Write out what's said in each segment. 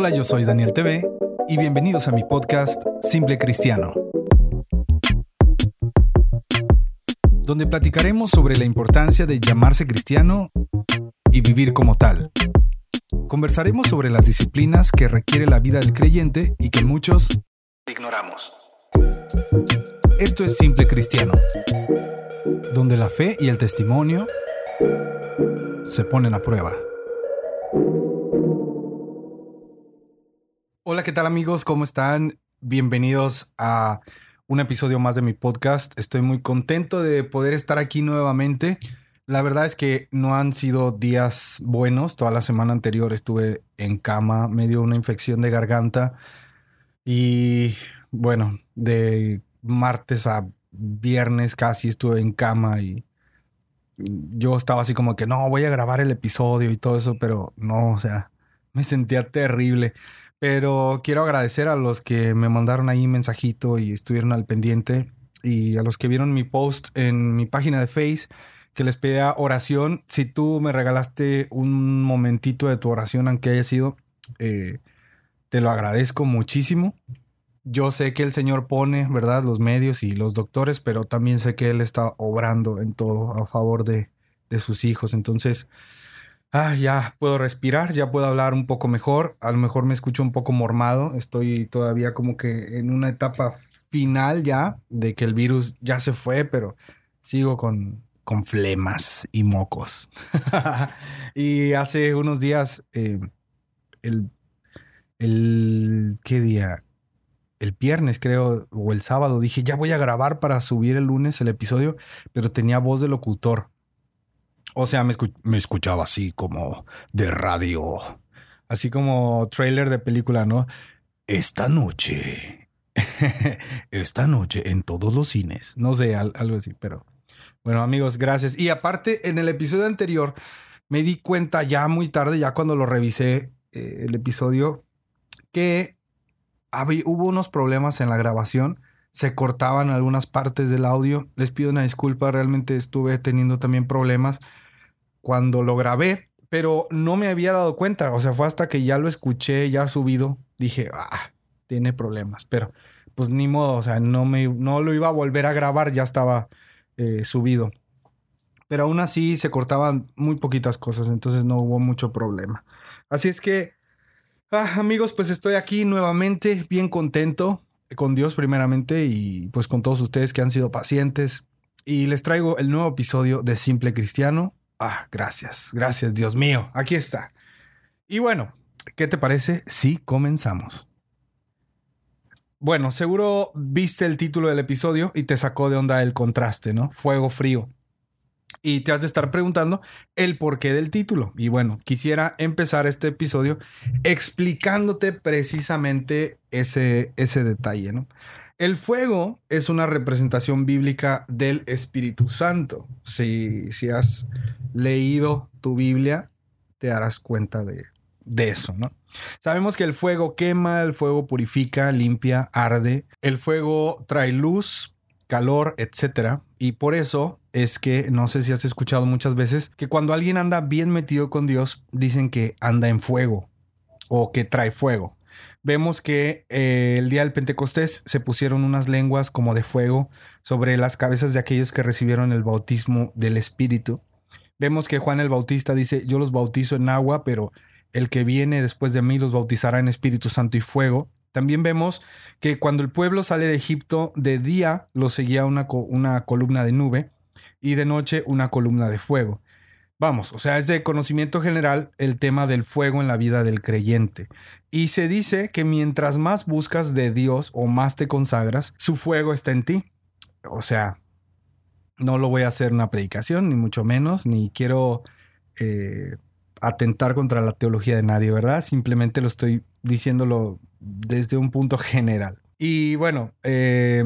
Hola, yo soy Daniel TV y bienvenidos a mi podcast Simple Cristiano, donde platicaremos sobre la importancia de llamarse cristiano y vivir como tal. Conversaremos sobre las disciplinas que requiere la vida del creyente y que muchos ignoramos. Esto es Simple Cristiano, donde la fe y el testimonio se ponen a prueba. Hola, ¿qué tal amigos? ¿Cómo están? Bienvenidos a un episodio más de mi podcast. Estoy muy contento de poder estar aquí nuevamente. La verdad es que no han sido días buenos. Toda la semana anterior estuve en cama, me dio una infección de garganta y bueno, de martes a viernes casi estuve en cama y yo estaba así como que no, voy a grabar el episodio y todo eso, pero no, o sea, me sentía terrible. Pero quiero agradecer a los que me mandaron ahí mensajito y estuvieron al pendiente y a los que vieron mi post en mi página de Face que les pedía oración. Si tú me regalaste un momentito de tu oración, aunque haya sido, eh, te lo agradezco muchísimo. Yo sé que el Señor pone, ¿verdad?, los medios y los doctores, pero también sé que Él está obrando en todo a favor de, de sus hijos. Entonces, ah, ya puedo respirar, ya puedo hablar un poco mejor. A lo mejor me escucho un poco mormado. Estoy todavía como que en una etapa final ya de que el virus ya se fue, pero sigo con, con flemas y mocos. y hace unos días, eh, el, el, ¿qué día? El viernes creo, o el sábado, dije, ya voy a grabar para subir el lunes el episodio, pero tenía voz de locutor. O sea, me, escuchaba así como de radio, así como trailer de película, ¿no? Esta noche, esta noche en todos los cines, no sé, algo así, pero bueno, amigos, gracias. Y aparte, en el episodio anterior, me di cuenta ya muy tarde, ya cuando lo revisé eh, el episodio, que hubo unos problemas en la grabación se cortaban algunas partes del audio. Les pido una disculpa, realmente estuve teniendo también problemas cuando lo grabé, pero no me había dado cuenta. O sea, fue hasta que ya lo escuché, ya subido, dije, ah, tiene problemas, pero pues ni modo, o sea, no, me, no lo iba a volver a grabar, ya estaba eh, subido. Pero aún así se cortaban muy poquitas cosas, entonces no hubo mucho problema. Así es que, ah, amigos, pues estoy aquí nuevamente, bien contento con Dios primeramente y pues con todos ustedes que han sido pacientes. Y les traigo el nuevo episodio de Simple Cristiano. Ah, gracias, gracias Dios mío, aquí está. Y bueno, ¿qué te parece si comenzamos? Bueno, seguro viste el título del episodio y te sacó de onda el contraste, ¿no? Fuego frío y te has de estar preguntando el porqué del título. Y bueno, quisiera empezar este episodio explicándote precisamente ese, ese detalle, ¿no? El fuego es una representación bíblica del Espíritu Santo. Si, si has leído tu Biblia, te darás cuenta de, de eso, ¿no? Sabemos que el fuego quema, el fuego purifica, limpia, arde. El fuego trae luz, calor, etc. Y por eso es que, no sé si has escuchado muchas veces, que cuando alguien anda bien metido con Dios, dicen que anda en fuego o que trae fuego. Vemos que eh, el día del Pentecostés se pusieron unas lenguas como de fuego sobre las cabezas de aquellos que recibieron el bautismo del Espíritu. Vemos que Juan el Bautista dice, yo los bautizo en agua, pero el que viene después de mí los bautizará en Espíritu Santo y fuego. También vemos que cuando el pueblo sale de Egipto, de día lo seguía una, una columna de nube y de noche una columna de fuego. Vamos, o sea, es de conocimiento general el tema del fuego en la vida del creyente. Y se dice que mientras más buscas de Dios o más te consagras, su fuego está en ti. O sea, no lo voy a hacer una predicación, ni mucho menos, ni quiero eh, atentar contra la teología de nadie, ¿verdad? Simplemente lo estoy diciéndolo desde un punto general. Y bueno, eh,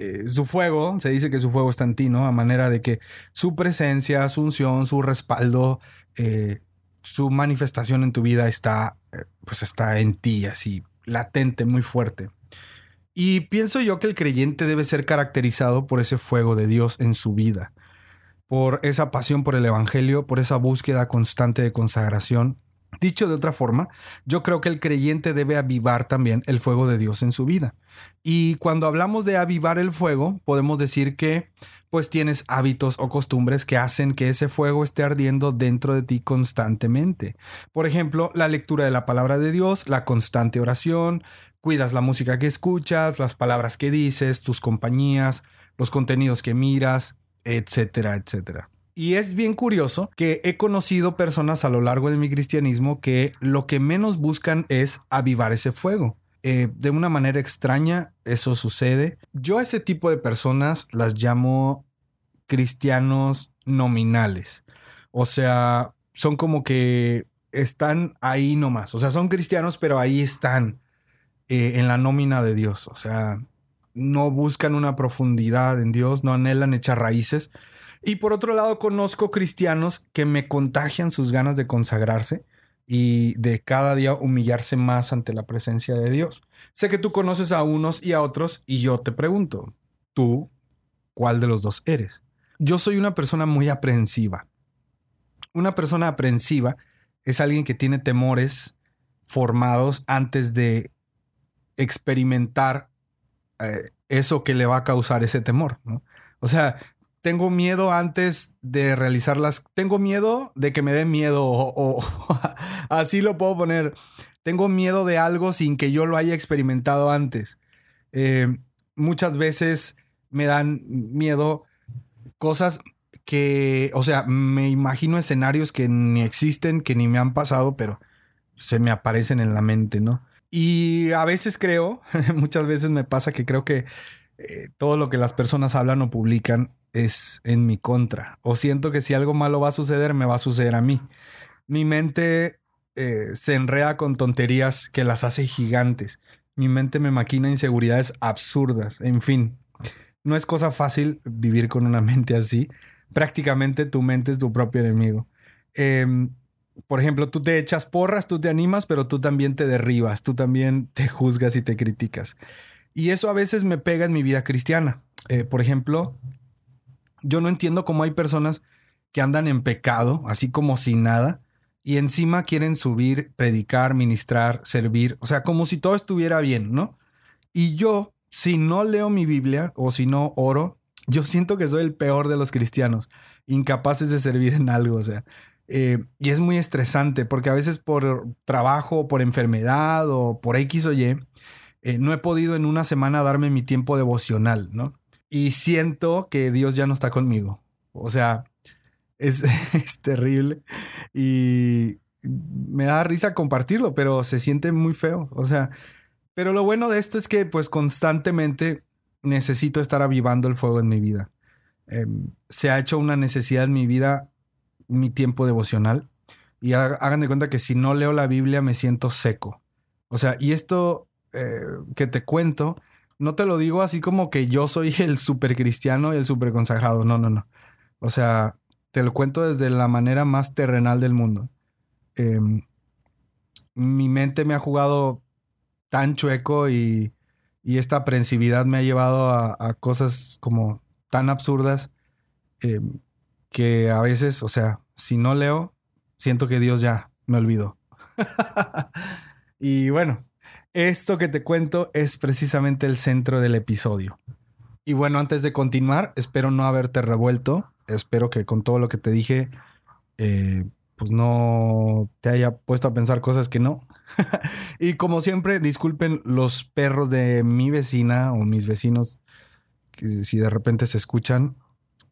eh, su fuego, se dice que su fuego está en ti, ¿no? A manera de que su presencia, su unción, su respaldo, eh, su manifestación en tu vida está, eh, pues está en ti, así, latente, muy fuerte. Y pienso yo que el creyente debe ser caracterizado por ese fuego de Dios en su vida, por esa pasión por el Evangelio, por esa búsqueda constante de consagración, Dicho de otra forma, yo creo que el creyente debe avivar también el fuego de Dios en su vida. Y cuando hablamos de avivar el fuego, podemos decir que pues tienes hábitos o costumbres que hacen que ese fuego esté ardiendo dentro de ti constantemente. Por ejemplo, la lectura de la palabra de Dios, la constante oración, cuidas la música que escuchas, las palabras que dices, tus compañías, los contenidos que miras, etcétera, etcétera. Y es bien curioso que he conocido personas a lo largo de mi cristianismo que lo que menos buscan es avivar ese fuego. Eh, de una manera extraña eso sucede. Yo a ese tipo de personas las llamo cristianos nominales. O sea, son como que están ahí nomás. O sea, son cristianos, pero ahí están eh, en la nómina de Dios. O sea, no buscan una profundidad en Dios, no anhelan echar raíces. Y por otro lado, conozco cristianos que me contagian sus ganas de consagrarse y de cada día humillarse más ante la presencia de Dios. Sé que tú conoces a unos y a otros y yo te pregunto, ¿tú cuál de los dos eres? Yo soy una persona muy aprensiva. Una persona aprensiva es alguien que tiene temores formados antes de experimentar eh, eso que le va a causar ese temor. O sea, tengo miedo antes de realizarlas. Tengo miedo de que me dé miedo o, así lo puedo poner. Tengo miedo de algo sin que yo lo haya experimentado antes. Eh, muchas veces me dan miedo cosas que, o sea, me imagino escenarios que ni existen, que ni me han pasado, pero se me aparecen en la mente, ¿no? Y a veces creo, muchas veces me pasa que creo que eh, todo lo que las personas hablan o publican es en mi contra. O siento que si algo malo va a suceder, me va a suceder a mí. Mi mente eh, se enrea con tonterías que las hace gigantes. Mi mente me maquina inseguridades absurdas. En fin, no es cosa fácil vivir con una mente así. Prácticamente tu mente es tu propio enemigo. Em, por ejemplo, tú te echas porras, tú te animas, pero tú también te derribas, tú también te juzgas y te criticas. Y eso a veces me pega en mi vida cristiana. Eh, por ejemplo, yo no entiendo cómo hay personas que andan en pecado, así como sin nada, y encima quieren subir, predicar, ministrar, servir, o sea, como si todo estuviera bien, ¿no? Y yo, si no leo mi Biblia o si no oro, yo siento que soy el peor de los cristianos, incapaces de servir en algo, o sea, eh, y es muy estresante porque a veces por trabajo, por enfermedad o por X o Y, eh, no he podido en una semana darme mi tiempo devocional, ¿no? y siento que Dios ya no está conmigo. O sea, es, terrible y me da risa compartirlo, pero se siente muy feo. O sea, pero lo bueno de esto es que pues constantemente necesito estar avivando el fuego en mi vida. Em, se ha hecho una necesidad en mi vida, mi tiempo devocional. Y hagan de cuenta que si no leo la Biblia me siento seco. O sea, y esto eh, que te cuento no te lo digo así como que yo soy el super cristiano y el super consagrado. No, no, no. O sea, te lo cuento desde la manera más terrenal del mundo. Em, mi mente me ha jugado tan chueco y, esta aprensividad me ha llevado a, cosas como tan absurdas em, que a veces, o sea, si no leo, siento que Dios ya me olvidó. y bueno, esto que te cuento es precisamente el centro del episodio. Y bueno, antes de continuar, espero no haberte revuelto. Espero que con todo lo que te dije, eh, pues no te haya puesto a pensar cosas que no. y como siempre, disculpen los perros de mi vecina o mis vecinos, que si de repente se escuchan,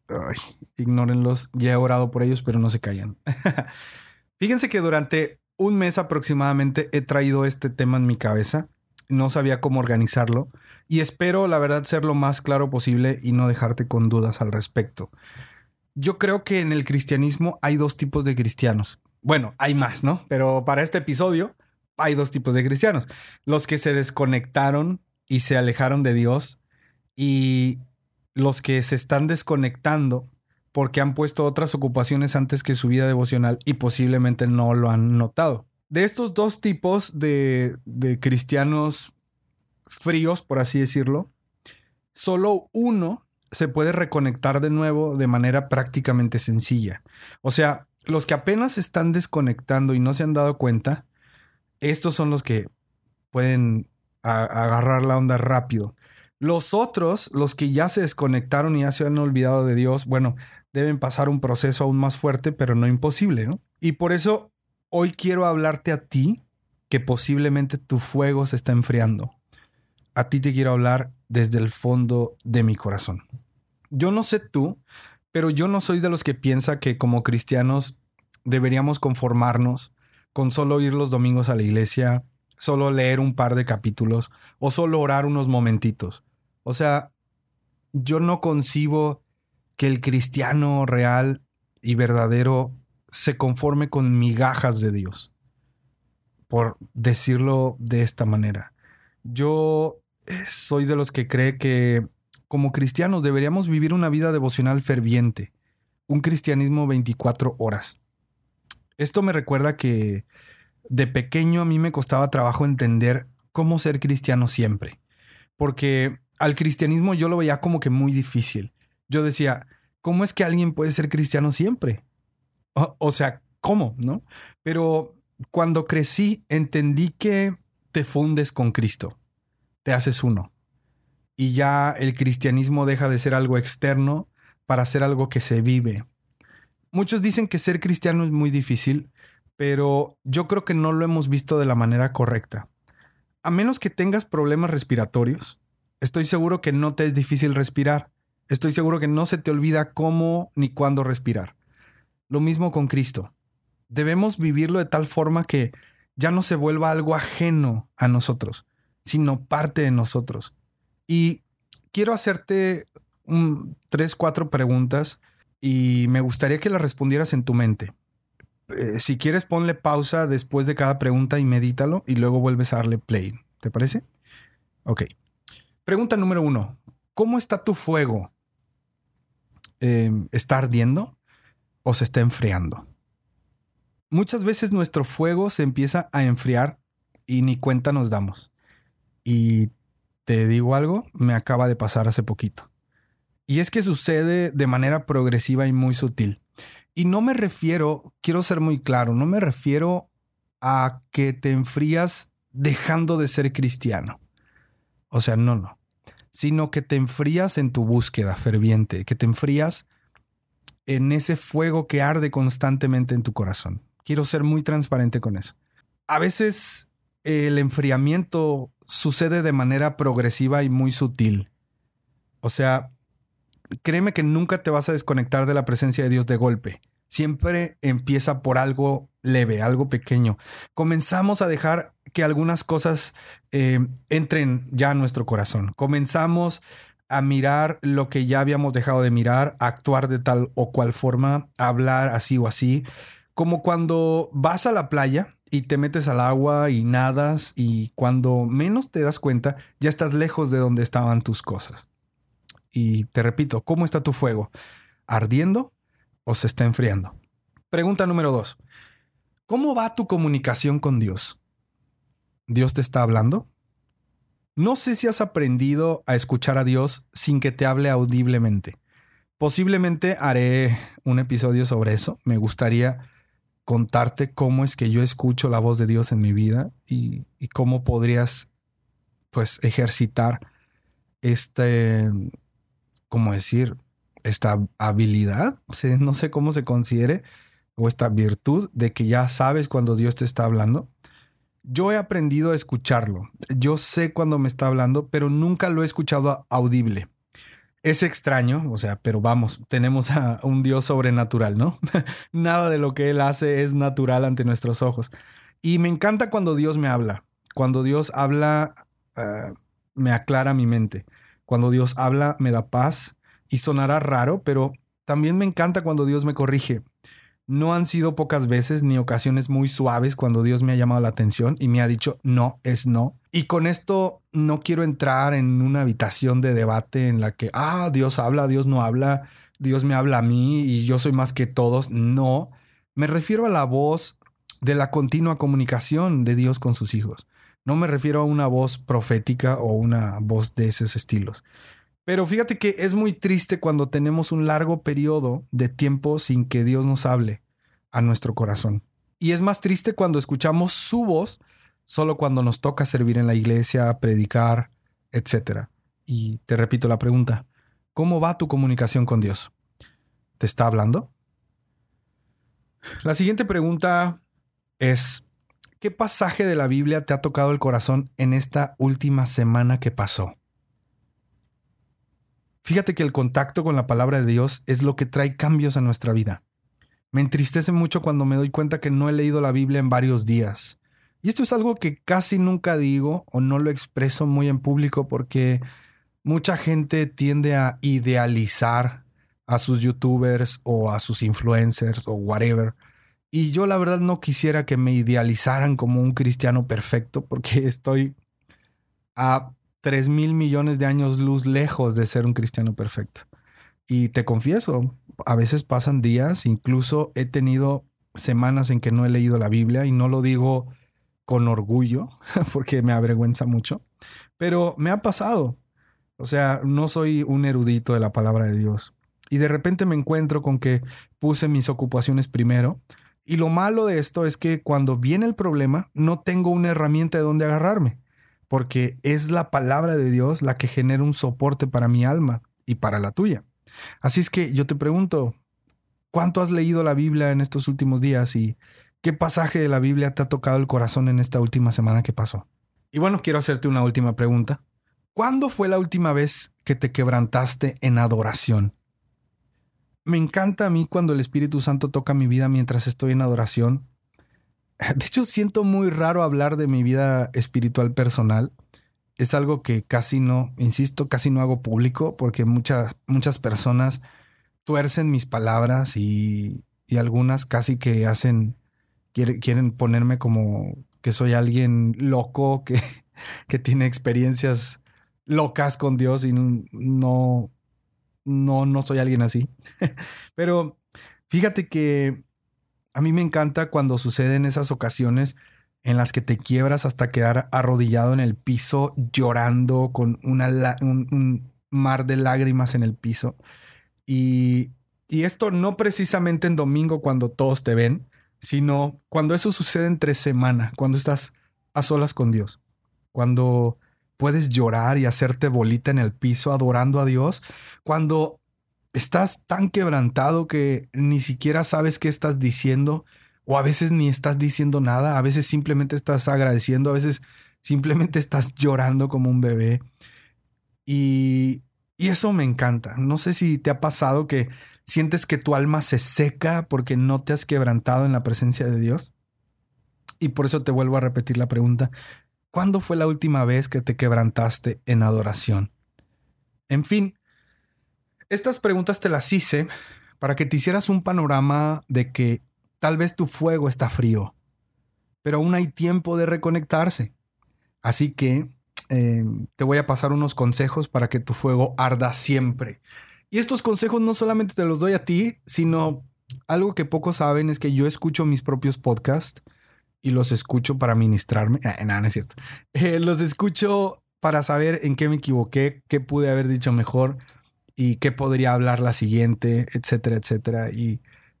ay, ignórenlos. Ya he orado por ellos, pero no se callan. Fíjense que durante un mes aproximadamente he traído este tema en mi cabeza. No sabía cómo organizarlo y espero, la verdad, ser lo más claro posible y no dejarte con dudas al respecto. Yo creo que en el cristianismo hay dos tipos de cristianos. Bueno, hay más, ¿no? Pero para este episodio hay dos tipos de cristianos. Los que se desconectaron y se alejaron de Dios y los que se están desconectando porque han puesto otras ocupaciones antes que su vida devocional y posiblemente no lo han notado. De estos dos tipos de, cristianos fríos, por así decirlo, solo uno se puede reconectar de nuevo de manera prácticamente sencilla. O sea, los que apenas están desconectando y no se han dado cuenta, estos son los que pueden agarrar la onda rápido. Los otros, los que ya se desconectaron y ya se han olvidado de Dios, bueno, deben pasar un proceso aún más fuerte, pero no imposible, ¿no? Y por eso hoy quiero hablarte a ti que posiblemente tu fuego se está enfriando. A ti te quiero hablar desde el fondo de mi corazón. Yo no sé tú, pero yo no soy de los que piensa que como cristianos deberíamos conformarnos con solo ir los domingos a la iglesia, solo leer un par de capítulos o solo orar unos momentitos. O sea, yo no concibo que el cristiano real y verdadero se conforme con migajas de Dios, por decirlo de esta manera. Yo eh, soy de los que cree que como cristianos deberíamos vivir una vida devocional ferviente, un cristianismo 24 horas. Esto me recuerda que de pequeño a mí me costaba trabajo entender cómo ser cristiano siempre, porque al cristianismo yo lo veía como que muy difícil. Yo decía, ¿cómo es que alguien puede ser cristiano siempre? O, sea, ¿cómo? ¿No? Pero cuando crecí entendí que te fundes con Cristo, te haces uno. Y ya el cristianismo deja de ser algo externo para ser algo que se vive. Muchos dicen que ser cristiano es muy difícil, pero yo creo que no lo hemos visto de la manera correcta. A menos que tengas problemas respiratorios, estoy seguro que no te es difícil respirar. Estoy seguro que no se te olvida cómo ni cuándo respirar. Lo mismo con Cristo. Debemos vivirlo de tal forma que ya no se vuelva algo ajeno a nosotros, sino parte de nosotros. Y quiero hacerte tres, cuatro preguntas y me gustaría que las respondieras en tu mente. Eh, si quieres, ponle pausa después de cada pregunta y medítalo y luego vuelves a darle play. ¿Te parece? Ok. Pregunta número uno. ¿Cómo está tu fuego? Em, ¿Está ardiendo? o se está enfriando. Muchas veces nuestro fuego se empieza a enfriar y ni cuenta nos damos. Y te digo algo, me acaba de pasar hace poquito. Y es que sucede de manera progresiva y muy sutil. Y no me refiero, quiero ser muy claro, no me refiero a que te enfrías dejando de ser cristiano. O sea, no, no. Sino que te enfrías en tu búsqueda ferviente, que te enfrías en ese fuego que arde constantemente en tu corazón. Quiero ser muy transparente con eso. A veces el enfriamiento sucede de manera progresiva y muy sutil. O sea, créeme que nunca te vas a desconectar de la presencia de Dios de golpe. Siempre empieza por algo leve, algo pequeño. Comenzamos a dejar que algunas cosas eh, entren ya a nuestro corazón. Comenzamos a mirar lo que ya habíamos dejado de mirar, actuar de tal o cual forma, hablar así o así, como cuando vas a la playa y te metes al agua y nadas y cuando menos te das cuenta ya estás lejos de donde estaban tus cosas. Y te repito, ¿cómo está tu fuego? ¿Ardiendo o se está enfriando? Pregunta número dos. ¿Cómo va tu comunicación con Dios? ¿Dios te está hablando? No sé si has aprendido a escuchar a Dios sin que te hable audiblemente. Posiblemente haré un episodio sobre eso. Me gustaría contarte cómo es que yo escucho la voz de Dios en mi vida y, cómo podrías pues ejercitar este, ¿cómo decir? Esta habilidad, no sé cómo se considere, o esta virtud de que ya sabes cuando Dios te está hablando yo he aprendido a escucharlo. Yo sé cuando me está hablando, pero nunca lo he escuchado audible. Es extraño, o sea, pero vamos, tenemos a un Dios sobrenatural, ¿no? Nada de lo que Él hace es natural ante nuestros ojos. Y me encanta cuando Dios me habla. Cuando Dios habla, ah, me aclara mi mente. Cuando Dios habla, me da paz. Y sonará raro, pero también me encanta cuando Dios me corrige. No han sido pocas veces ni ocasiones muy suaves cuando Dios me ha llamado la atención y me ha dicho no es no. Y con esto no quiero entrar en una habitación de debate en la que, ah, Dios habla, Dios no habla, Dios me habla a mí y yo soy más que todos. No, me refiero a la voz de la continua comunicación de Dios con sus hijos. No me refiero a una voz profética o una voz de esos estilos. Pero fíjate que es muy triste cuando tenemos un largo periodo de tiempo sin que Dios nos hable. a nuestro corazón. Y es más triste cuando escuchamos su voz solo cuando nos toca servir en la iglesia, predicar, etc. Y te repito la pregunta, ¿cómo va tu comunicación con Dios? ¿Te está hablando? La siguiente pregunta es, ¿qué pasaje de la Biblia te ha tocado el corazón en esta última semana que pasó? Fíjate que el contacto con la palabra de Dios es lo que trae cambios a nuestra vida. Me entristece mucho cuando me doy cuenta que no he leído la Biblia en varios días. Y esto es algo que casi nunca digo o no lo expreso muy en público porque mucha gente tiende a idealizar a sus youtubers o a sus influencers o whatever. Y yo la verdad no quisiera que me idealizaran como un cristiano perfecto porque estoy a 3 mil millones de años luz lejos de ser un cristiano perfecto. Y te confieso, a veces pasan días, incluso he tenido semanas en que no he leído la Biblia y no lo digo con orgullo porque me avergüenza mucho, pero me ha pasado. O sea, no soy un erudito de la palabra de Dios. Y de repente me encuentro con que puse mis ocupaciones primero. Y lo malo de esto es que cuando viene el problema, no tengo una herramienta de donde agarrarme, porque es la palabra de Dios la que genera un soporte para mi alma y para la tuya. Así es que yo te pregunto, ¿cuánto has leído la Biblia en estos últimos días y qué pasaje de la Biblia te ha tocado el corazón en esta última semana que pasó? Y bueno, quiero hacerte una última pregunta. ¿Cuándo fue la última vez que te quebrantaste en adoración? Me encanta a mí cuando el Espíritu Santo toca mi vida mientras estoy en adoración. De hecho, siento muy raro hablar de mi vida espiritual personal es algo que casi no, insisto, casi no hago público porque muchas, muchas personas tuercen mis palabras y, algunas casi que hacen, quieren ponerme como que soy alguien loco, que, que tiene experiencias locas con Dios y no, no, no soy alguien así. Pero fíjate que a mí me encanta cuando suceden esas ocasiones en las que te quiebras hasta quedar arrodillado en el piso llorando con una, un, mar de lágrimas en el piso. Y, y esto no precisamente en domingo cuando todos te ven, sino cuando eso sucede entre semana, cuando estás a solas con Dios, cuando puedes llorar y hacerte bolita en el piso adorando a Dios, cuando estás tan quebrantado que ni siquiera sabes qué estás diciendo o a veces ni estás diciendo nada, a veces simplemente estás agradeciendo, a veces simplemente estás llorando como un bebé. Y, y eso me encanta. No sé si te ha pasado que sientes que tu alma se seca porque no te has quebrantado en la presencia de Dios. Y por eso te vuelvo a repetir la pregunta. ¿Cuándo fue la última vez que te quebrantaste en adoración? En fin, estas preguntas te las hice para que te hicieras un panorama de que Tal vez tu fuego está frío, pero aún hay tiempo de reconectarse. Así que eh, te voy a pasar unos consejos para que tu fuego arda siempre. Y estos consejos no solamente te los doy a ti, sino algo que pocos saben es que yo escucho mis propios podcasts y los escucho para ministrarme. Ah, nada, no es cierto. Eh, los escucho para saber en qué me equivoqué, qué pude haber dicho mejor y qué podría hablar la siguiente, etcétera, etcétera. Y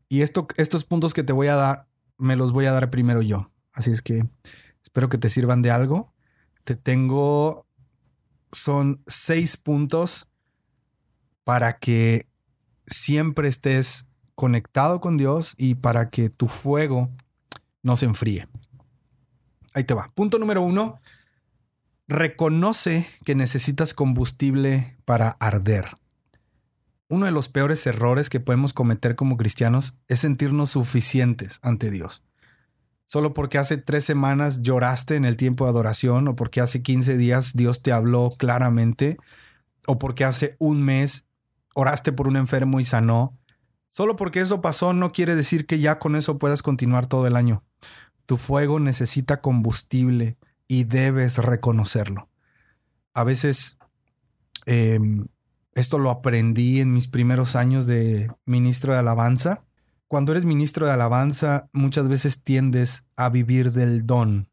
y esto, estos puntos que te voy a dar, me los voy a dar primero yo. Así es que espero que te sirvan de algo. Te tengo, son seis puntos para que siempre estés conectado con Dios y para que tu fuego no se enfríe. Ahí te va. Punto número uno. Reconoce que necesitas combustible para arder. Uno de los peores errores que podemos cometer como cristianos es sentirnos suficientes ante Dios. Solo porque hace tres semanas lloraste en el tiempo de adoración o porque hace 15 días Dios te habló claramente o porque hace un mes oraste por un enfermo y sanó. Solo porque eso pasó no quiere decir que ya con eso puedas continuar todo el año. Tu fuego necesita combustible y debes reconocerlo. A veces em, esto lo aprendí en mis primeros años de ministro de alabanza. Cuando eres ministro de alabanza, muchas veces tiendes a vivir del don.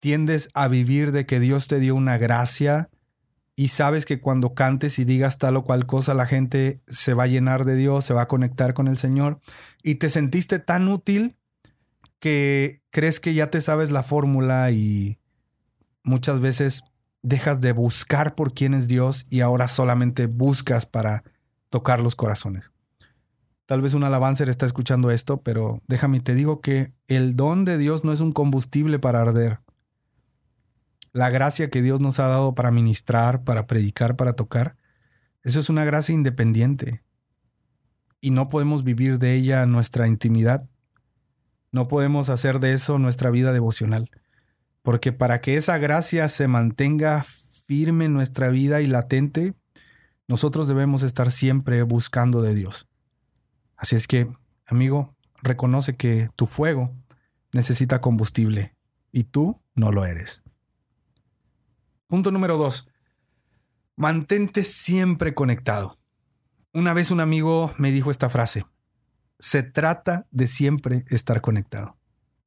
Tiendes a vivir de que Dios te dio una gracia y sabes que cuando cantes y digas tal o cual cosa, la gente se va a llenar de Dios, se va a conectar con el Señor, y te sentiste tan útil que crees que ya te sabes la fórmula y muchas veces dejas de buscar por quién es Dios y ahora solamente buscas para tocar los corazones. Tal vez un alabancer está escuchando esto, pero déjame te digo que el don de Dios no es un combustible para arder la gracia que Dios nos ha dado para ministrar, para predicar, para tocar, eso es una gracia independiente. Y no podemos vivir de ella nuestra intimidad. No podemos hacer de eso nuestra vida devocional. Porque para que esa gracia se mantenga firme en nuestra vida y latente, nosotros debemos estar siempre buscando de Dios. Así es que, amigo, reconoce que tu fuego necesita combustible y tú no lo eres. Punto número dos. Mantente siempre conectado. Una vez un amigo me dijo esta frase. Se trata de siempre estar conectado.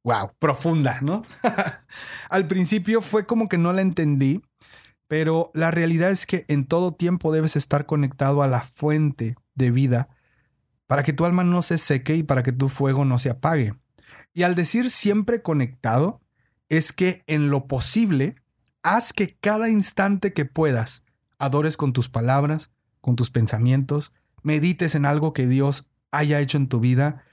Wow, profunda, ¿no? Al principio fue como que no la entendí, pero la realidad es que en todo tiempo debes estar conectado a la fuente de vida para que tu alma no se seque y para que tu fuego no se apague. Y al decir siempre conectado, es que en lo posible haz que cada instante que puedas adores con tus palabras, con tus pensamientos, medites en algo que Dios haya hecho en tu vida,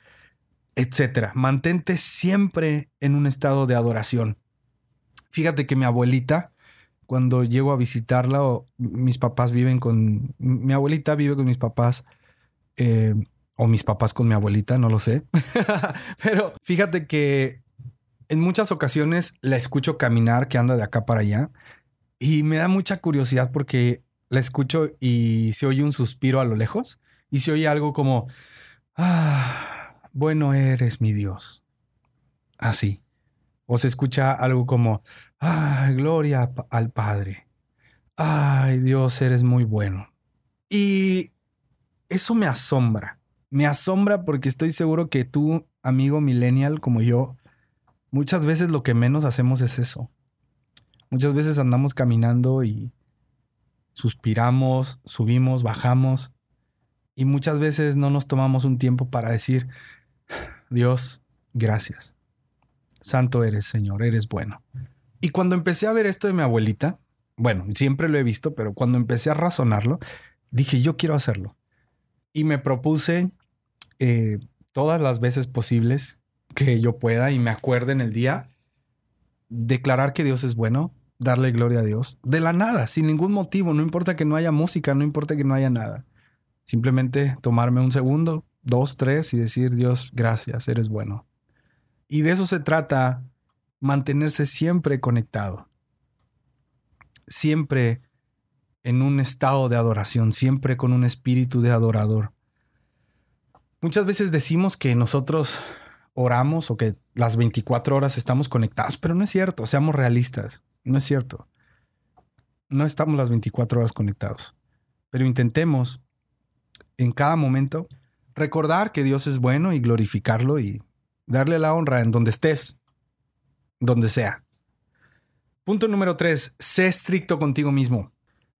etc. Mantente siempre en un estado de adoración. Fíjate que mi abuelita, cuando llego a visitarla, o mis papás viven con. Mi abuelita vive con mis papás, eh, o mis papás con mi abuelita, no lo sé. Pero fíjate que en muchas ocasiones la escucho caminar que anda de acá para allá y me da mucha curiosidad porque la escucho y se oye un suspiro a lo lejos y se oye algo como, ah, bueno eres mi Dios. Así. O se escucha algo como, ay, gloria al Padre. Ay, Dios, eres muy bueno. Y eso me asombra. Me asombra porque estoy seguro que tú, amigo millennial como yo, muchas veces lo que menos hacemos es eso. Muchas veces andamos caminando y suspiramos, subimos, bajamos y muchas veces no nos tomamos un tiempo para decir, Dios, gracias. Santo eres, Señor, eres bueno. Y cuando empecé a ver esto de mi abuelita, bueno, siempre lo he visto, pero cuando empecé a razonarlo, dije, yo quiero hacerlo. Y me propuse eh, todas las veces posibles que yo pueda y me acuerde en el día, declarar que Dios es bueno, darle gloria a Dios, de la nada, sin ningún motivo, no importa que no haya música, no importa que no haya nada. Simplemente tomarme un segundo, dos, tres y decir, Dios, gracias, eres bueno. Y de eso se trata, mantenerse siempre conectado, siempre en un estado de adoración, siempre con un espíritu de adorador. Muchas veces decimos que nosotros oramos o que las 24 horas estamos conectados, pero no es cierto, seamos realistas, no es cierto. No estamos las 24 horas conectados, pero intentemos en cada momento recordar que Dios es bueno y glorificarlo y darle la honra en donde estés, donde sea. Punto número tres, sé estricto contigo mismo.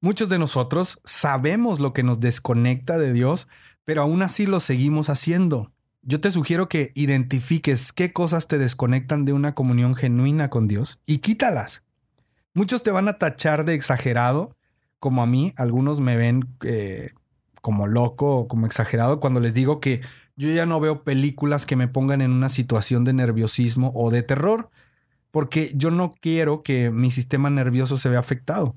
Muchos de nosotros sabemos lo que nos desconecta de Dios, pero aún así lo seguimos haciendo yo te sugiero que identifiques qué cosas te desconectan de una comunión genuina con Dios y quítalas. Muchos te van a tachar de exagerado, como a mí, algunos me ven eh, como loco o como exagerado cuando les digo que yo ya no veo películas que me pongan en una situación de nerviosismo o de terror, porque yo no quiero que mi sistema nervioso se vea afectado.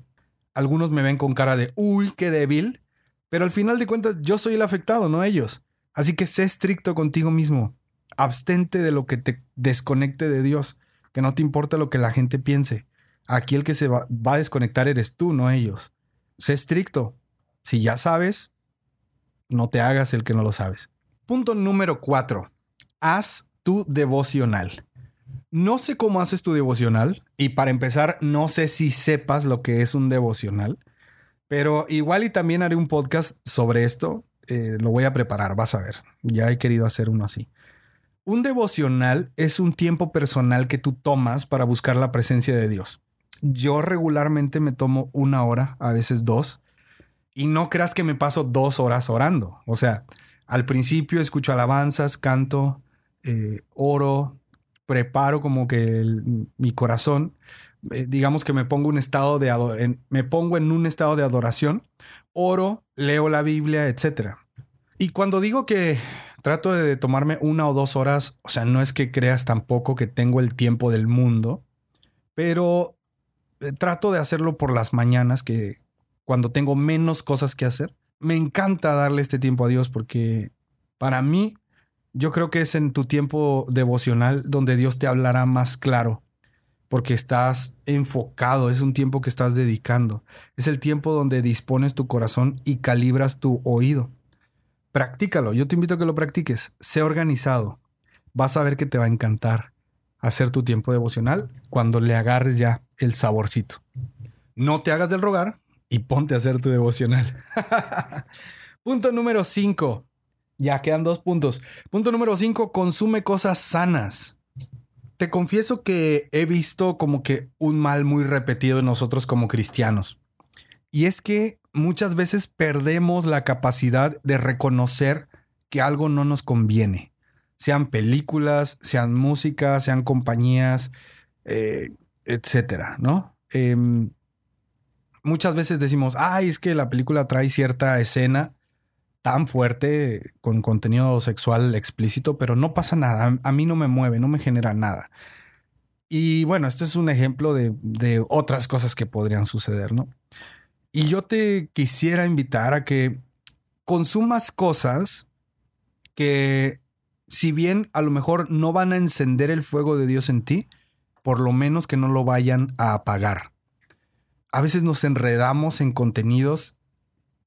Algunos me ven con cara de, uy, qué débil, pero al final de cuentas yo soy el afectado, no ellos. Así que sé estricto contigo mismo. Abstente de lo que te desconecte de Dios. Que no te importa lo que la gente piense. Aquí el que se va, a desconectar eres tú, no ellos. Sé estricto. Si ya sabes, no te hagas el que no lo sabes. Punto número cuatro. Haz tu devocional. No sé cómo haces tu devocional y para empezar, no sé si sepas lo que es un devocional, pero igual y también haré un podcast sobre esto eh, lo voy a preparar, vas a ver. Ya he querido hacer uno así. Un devocional es un tiempo personal que tú tomas para buscar la presencia de Dios. Yo regularmente me tomo una hora, a veces dos, y no creas que me paso dos horas orando. O sea, al principio escucho alabanzas, canto, eh, oro, preparo como que mi corazón, eh, digamos que me pongo un estado de me pongo en un estado de adoración, oro, leo la Biblia, etc. Y cuando digo que trato de tomarme una o dos horas, o sea, no es que creas tampoco que tengo el tiempo del mundo, pero eh, trato de hacerlo por las mañanas, que cuando tengo menos cosas que hacer. Me encanta darle este tiempo a Dios porque para mí, yo creo que es en tu tiempo devocional donde Dios te hablará más claro, porque estás enfocado, es un tiempo que estás dedicando, es el tiempo donde dispones tu corazón y calibras tu oído. Practícalo, yo te invito a que lo practiques, sé organizado, vas a ver que te va a encantar hacer tu tiempo devocional cuando le agarres ya el saborcito. No te hagas del rogar y ponte a hacer tu devocional. Punto número 5. Ya quedan dos puntos. Punto número 5. Consume cosas sanas. Te confieso que he visto como que un mal muy repetido en nosotros como cristianos. Y es que muchas veces perdemos la capacidad de reconocer que algo no nos conviene sean películas, sean música, sean compañías, eh, etcétera, ¿no? Em, muchas veces decimos, ay, es que la película trae cierta escena tan fuerte con contenido sexual explícito, pero no pasa nada, a, mí no me mueve, no me genera nada. Y bueno, este es un ejemplo de, de otras cosas que podrían suceder, ¿no? Y yo te quisiera invitar a que consumas cosas que si bien a lo mejor no van a encender el fuego de Dios en ti, por lo menos que no lo vayan a apagar. A veces nos enredamos en contenidos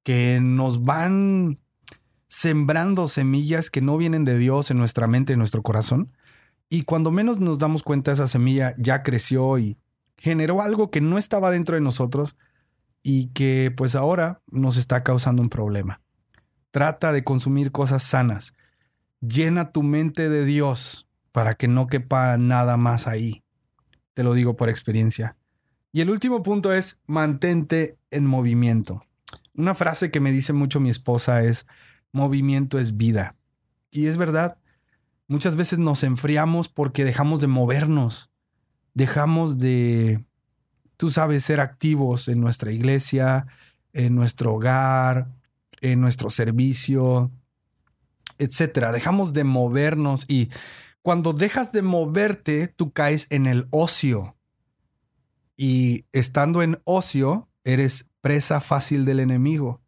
que nos van sembrando semillas que no vienen de Dios en nuestra mente, en nuestro corazón. Y cuando menos nos damos cuenta, esa semilla ya creció y generó algo que no estaba dentro de nosotros y que pues ahora nos está causando un problema. Trata de consumir cosas sanas Llena tu mente de Dios para que no quepa nada más ahí. Te lo digo por experiencia. Y el último punto es mantente en movimiento. Una frase que me dice mucho mi esposa es, movimiento es vida. Y es verdad, muchas veces nos enfriamos porque dejamos de movernos, dejamos de, tú sabes, ser activos en nuestra iglesia, en nuestro hogar, en nuestro servicio, etcétera. Dejamos de movernos y cuando dejas de moverte, tú caes en el ocio. Y estando en ocio, eres presa fácil del enemigo.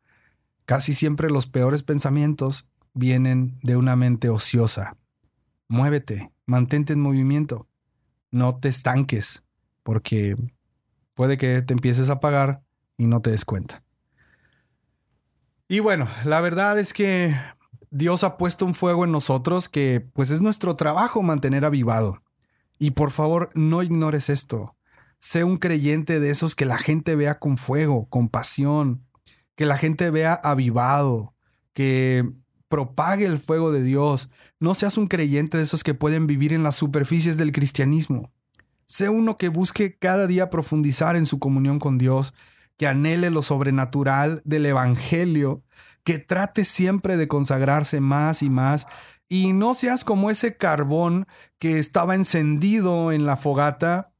Casi siempre los peores pensamientos vienen de una mente ociosa. Muévete, mantente en movimiento. No te estanques, porque puede que te empieces a apagar y no te des cuenta. Y bueno, la verdad es que Dios ha puesto un fuego en nosotros que pues es nuestro trabajo mantener avivado. Y por favor, no ignores esto. Sé un creyente de esos que la gente vea con fuego, con pasión, que la gente vea avivado, que propague el fuego de Dios. No seas un creyente de esos que pueden vivir en las superficies del cristianismo. Sé uno que busque cada día profundizar en su comunión con Dios, que anhele lo sobrenatural del Evangelio que trate siempre de consagrarse más y más y no seas como ese carbón que estaba encendido en la fogata,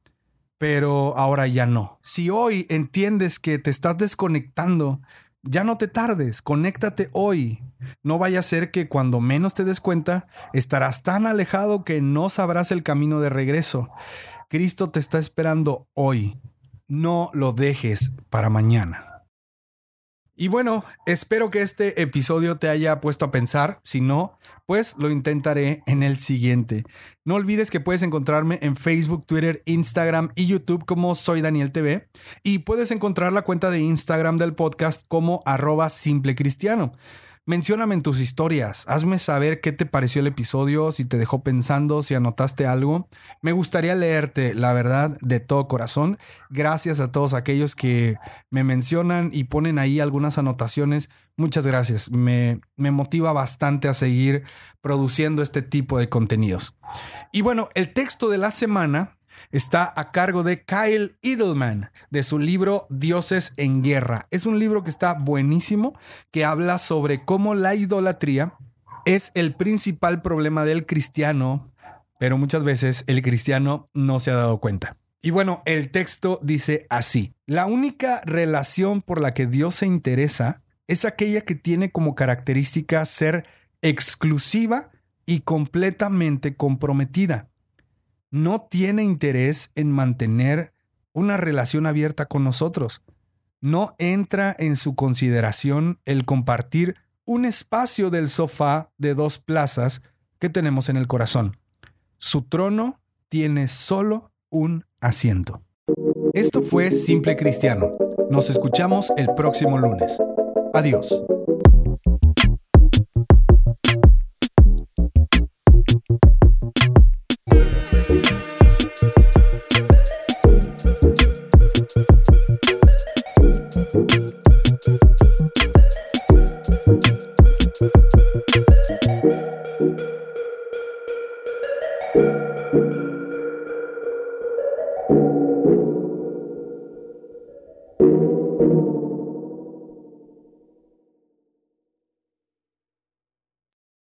pero ahora ya no. Si hoy entiendes que te estás desconectando, ya no te tardes, conéctate hoy. No vaya a ser que cuando menos te des cuenta, estarás tan alejado que no sabrás el camino de regreso. Cristo te está esperando hoy. No lo dejes para mañana. Y bueno, espero que este episodio te haya puesto a pensar. Si no, pues lo intentaré en el siguiente. No olvides que puedes encontrarme en Facebook, Twitter, Instagram y YouTube como Soy Daniel TV. Y puedes encontrar la cuenta de Instagram del podcast como arroba simple cristiano. Mencióname en tus historias, hazme saber qué te pareció el episodio, si te dejó pensando, si anotaste algo. Me gustaría leerte, la verdad, de todo corazón. Gracias a todos aquellos que me mencionan y ponen ahí algunas anotaciones. Muchas gracias. Me, me motiva bastante a seguir produciendo este tipo de contenidos. Y bueno, el texto de la semana está a cargo de Kyle Edelman, de su libro Dioses en Guerra. Es un libro que está buenísimo, que habla sobre cómo la idolatría es el principal problema del cristiano, pero muchas veces el cristiano no se ha dado cuenta. Y bueno, el texto dice así, la única relación por la que Dios se interesa es aquella que tiene como característica ser exclusiva y completamente comprometida. No tiene interés en mantener una relación abierta con nosotros. No entra en su consideración el compartir un espacio del sofá de dos plazas que tenemos en el corazón. Su trono tiene solo un asiento. Esto fue Simple Cristiano. Nos escuchamos el próximo lunes. Adiós.